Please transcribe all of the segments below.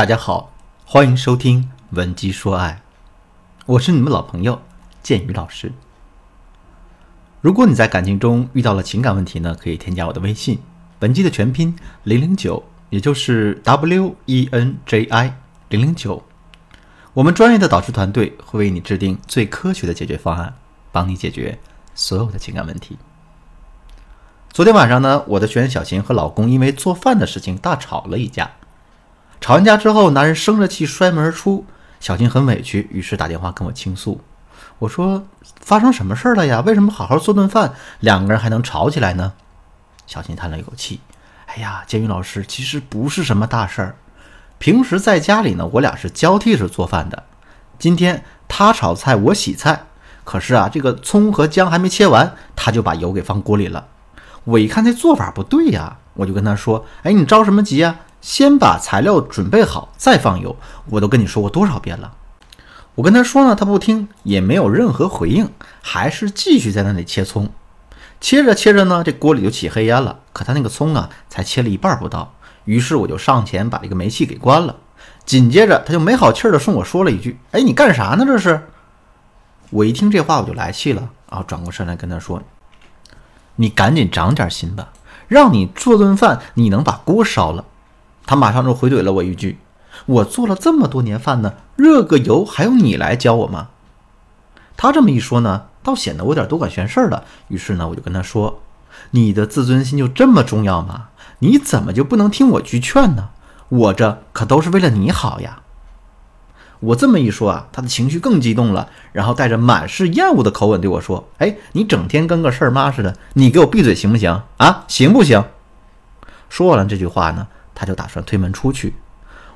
大家好，欢迎收听《文姬说爱》，我是你们老朋友建宇老师。如果你在感情中遇到了情感问题呢，可以添加我的微信“文姬”的全拼零零九，也就是 W E N J I 零零九。我们专业的导师团队会为你制定最科学的解决方案，帮你解决所有的情感问题。昨天晚上呢，我的学员小琴和老公因为做饭的事情大吵了一架。吵完架之后，男人生着气摔门而出，小琴很委屈，于是打电话跟我倾诉。我说：“发生什么事儿了呀？为什么好好做顿饭，两个人还能吵起来呢？”小琴叹了一口气：“哎呀，监狱老师，其实不是什么大事儿。平时在家里呢，我俩是交替着做饭的。今天他炒菜，我洗菜，可是啊，这个葱和姜还没切完，他就把油给放锅里了。我一看这做法不对呀，我就跟他说：‘哎，你着什么急呀？’”先把材料准备好，再放油。我都跟你说过多少遍了。我跟他说呢，他不听，也没有任何回应，还是继续在那里切葱。切着切着呢，这锅里就起黑烟了。可他那个葱啊，才切了一半不到。于是我就上前把这个煤气给关了。紧接着他就没好气儿的冲我说了一句：“哎，你干啥呢？这是？”我一听这话我就来气了，然后转过身来跟他说：“你赶紧长点心吧，让你做顿饭，你能把锅烧了？”他马上就回怼了我一句：“我做了这么多年饭呢，热个油还用你来教我吗？”他这么一说呢，倒显得我有点多管闲事了。于是呢，我就跟他说：“你的自尊心就这么重要吗？你怎么就不能听我句劝呢？我这可都是为了你好呀！”我这么一说啊，他的情绪更激动了，然后带着满是厌恶的口吻对我说：“哎，你整天跟个事儿妈似的，你给我闭嘴行不行？啊，行不行？”说完了这句话呢。他就打算推门出去，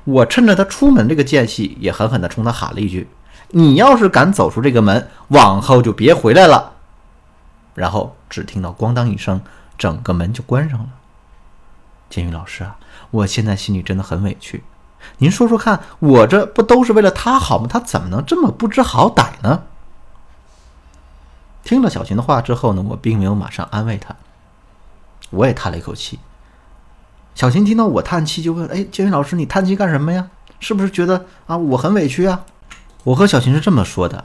我趁着他出门这个间隙，也狠狠地冲他喊了一句：“你要是敢走出这个门，往后就别回来了。”然后只听到咣当一声，整个门就关上了。监狱老师啊，我现在心里真的很委屈，您说说看，我这不都是为了他好吗？他怎么能这么不知好歹呢？听了小琴的话之后呢，我并没有马上安慰他，我也叹了一口气。小琴听到我叹气，就问：“哎，建云老师，你叹气干什么呀？是不是觉得啊我很委屈啊？”我和小琴是这么说的：“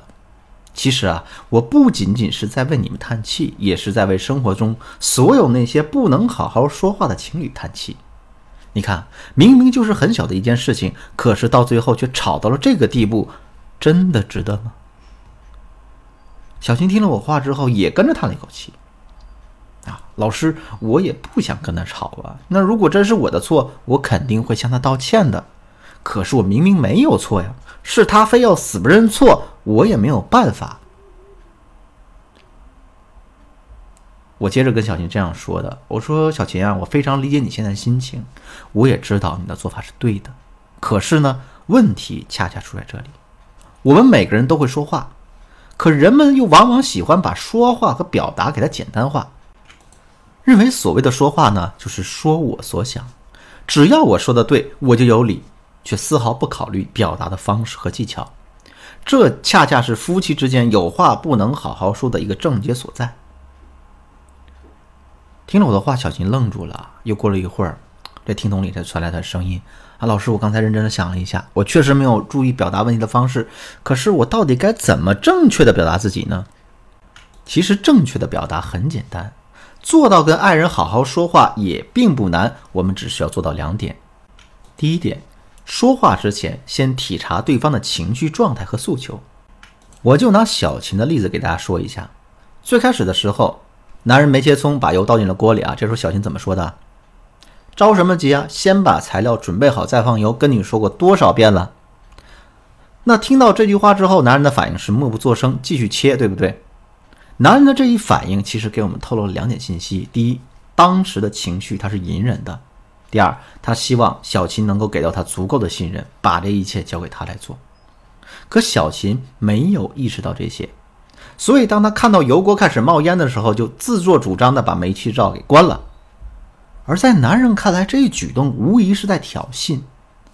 其实啊，我不仅仅是在为你们叹气，也是在为生活中所有那些不能好好说话的情侣叹气。你看，明明就是很小的一件事情，可是到最后却吵到了这个地步，真的值得吗？”小琴听了我话之后，也跟着叹了一口气。老师，我也不想跟他吵啊。那如果真是我的错，我肯定会向他道歉的。可是我明明没有错呀，是他非要死不认错，我也没有办法。我接着跟小琴这样说的：“我说小琴啊，我非常理解你现在心情，我也知道你的做法是对的。可是呢，问题恰恰出在这里。我们每个人都会说话，可人们又往往喜欢把说话和表达给它简单化。”认为所谓的说话呢，就是说我所想，只要我说的对，我就有理，却丝毫不考虑表达的方式和技巧。这恰恰是夫妻之间有话不能好好说的一个症结所在。听了我的话，小琴愣住了。又过了一会儿，这听筒里才传来他的声音：“啊，老师，我刚才认真的想了一下，我确实没有注意表达问题的方式。可是我到底该怎么正确的表达自己呢？其实正确的表达很简单。”做到跟爱人好好说话也并不难，我们只需要做到两点。第一点，说话之前先体察对方的情绪状态和诉求。我就拿小琴的例子给大家说一下。最开始的时候，男人没切葱，把油倒进了锅里啊。这时候小琴怎么说的？着什么急啊？先把材料准备好再放油，跟你说过多少遍了？那听到这句话之后，男人的反应是默不作声，继续切，对不对？男人的这一反应，其实给我们透露了两点信息：第一，当时的情绪他是隐忍的；第二，他希望小琴能够给到他足够的信任，把这一切交给他来做。可小琴没有意识到这些，所以当他看到油锅开始冒烟的时候，就自作主张的把煤气灶给关了。而在男人看来，这一举动无疑是在挑衅，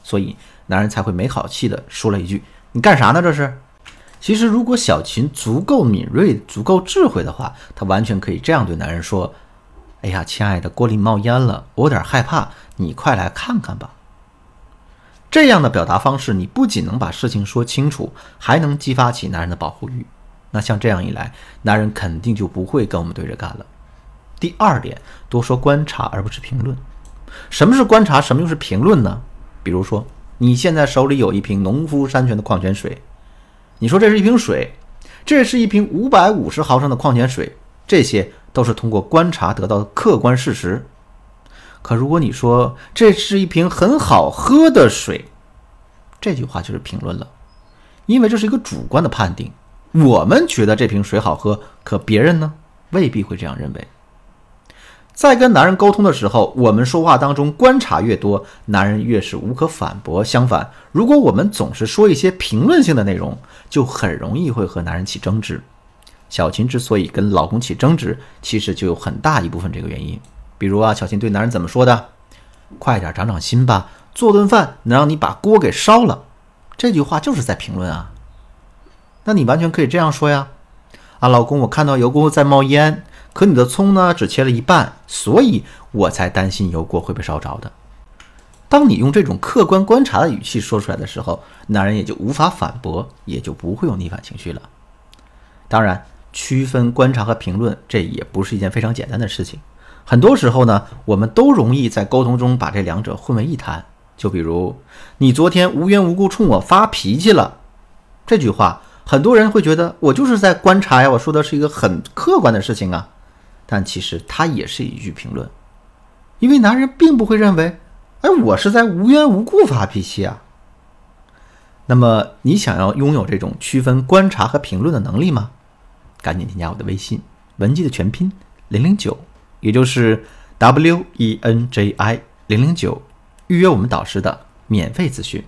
所以男人才会没好气的说了一句：“你干啥呢？这是。”其实，如果小琴足够敏锐、足够智慧的话，她完全可以这样对男人说：“哎呀，亲爱的，锅里冒烟了，我有点害怕，你快来看看吧。”这样的表达方式，你不仅能把事情说清楚，还能激发起男人的保护欲。那像这样一来，男人肯定就不会跟我们对着干了。第二点，多说观察而不是评论。什么是观察？什么又是评论呢？比如说，你现在手里有一瓶农夫山泉的矿泉水，你说这是一瓶水，这是一瓶五百五十毫升的矿泉水，这些都是通过观察得到的客观事实。可如果你说这是一瓶很好喝的水，这句话就是评论了，因为这是一个主观的判定。我们觉得这瓶水好喝，可别人呢未必会这样认为。在跟男人沟通的时候，我们说话当中观察越多，男人越是无可反驳。相反，如果我们总是说一些评论性的内容，就很容易会和男人起争执。小琴之所以跟老公起争执，其实就有很大一部分这个原因。比如啊，小琴对男人怎么说的？“快点长长心吧，做顿饭能让你把锅给烧了。”这句话就是在评论啊。那你完全可以这样说呀，啊，老公，我看到油锅在冒烟。可你的葱呢，只切了一半，所以我才担心油锅会被烧着的。当你用这种客观观察的语气说出来的时候，男人也就无法反驳，也就不会有逆反情绪了。当然，区分观察和评论，这也不是一件非常简单的事情。很多时候呢，我们都容易在沟通中把这两者混为一谈。就比如，你昨天无缘无故冲我发脾气了，这句话，很多人会觉得我就是在观察呀，我说的是一个很客观的事情啊。但其实它也是一句评论，因为男人并不会认为，哎，我是在无缘无故发脾气啊。那么你想要拥有这种区分观察和评论的能力吗？赶紧添加我的微信文姬的全拼零零九，也就是 W E N J I 零零九，预约我们导师的免费咨询。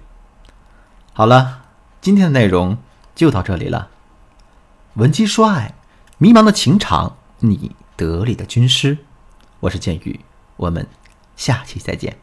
好了，今天的内容就到这里了。文姬说爱，迷茫的情场，你。得力的军师，我是剑宇，我们下期再见。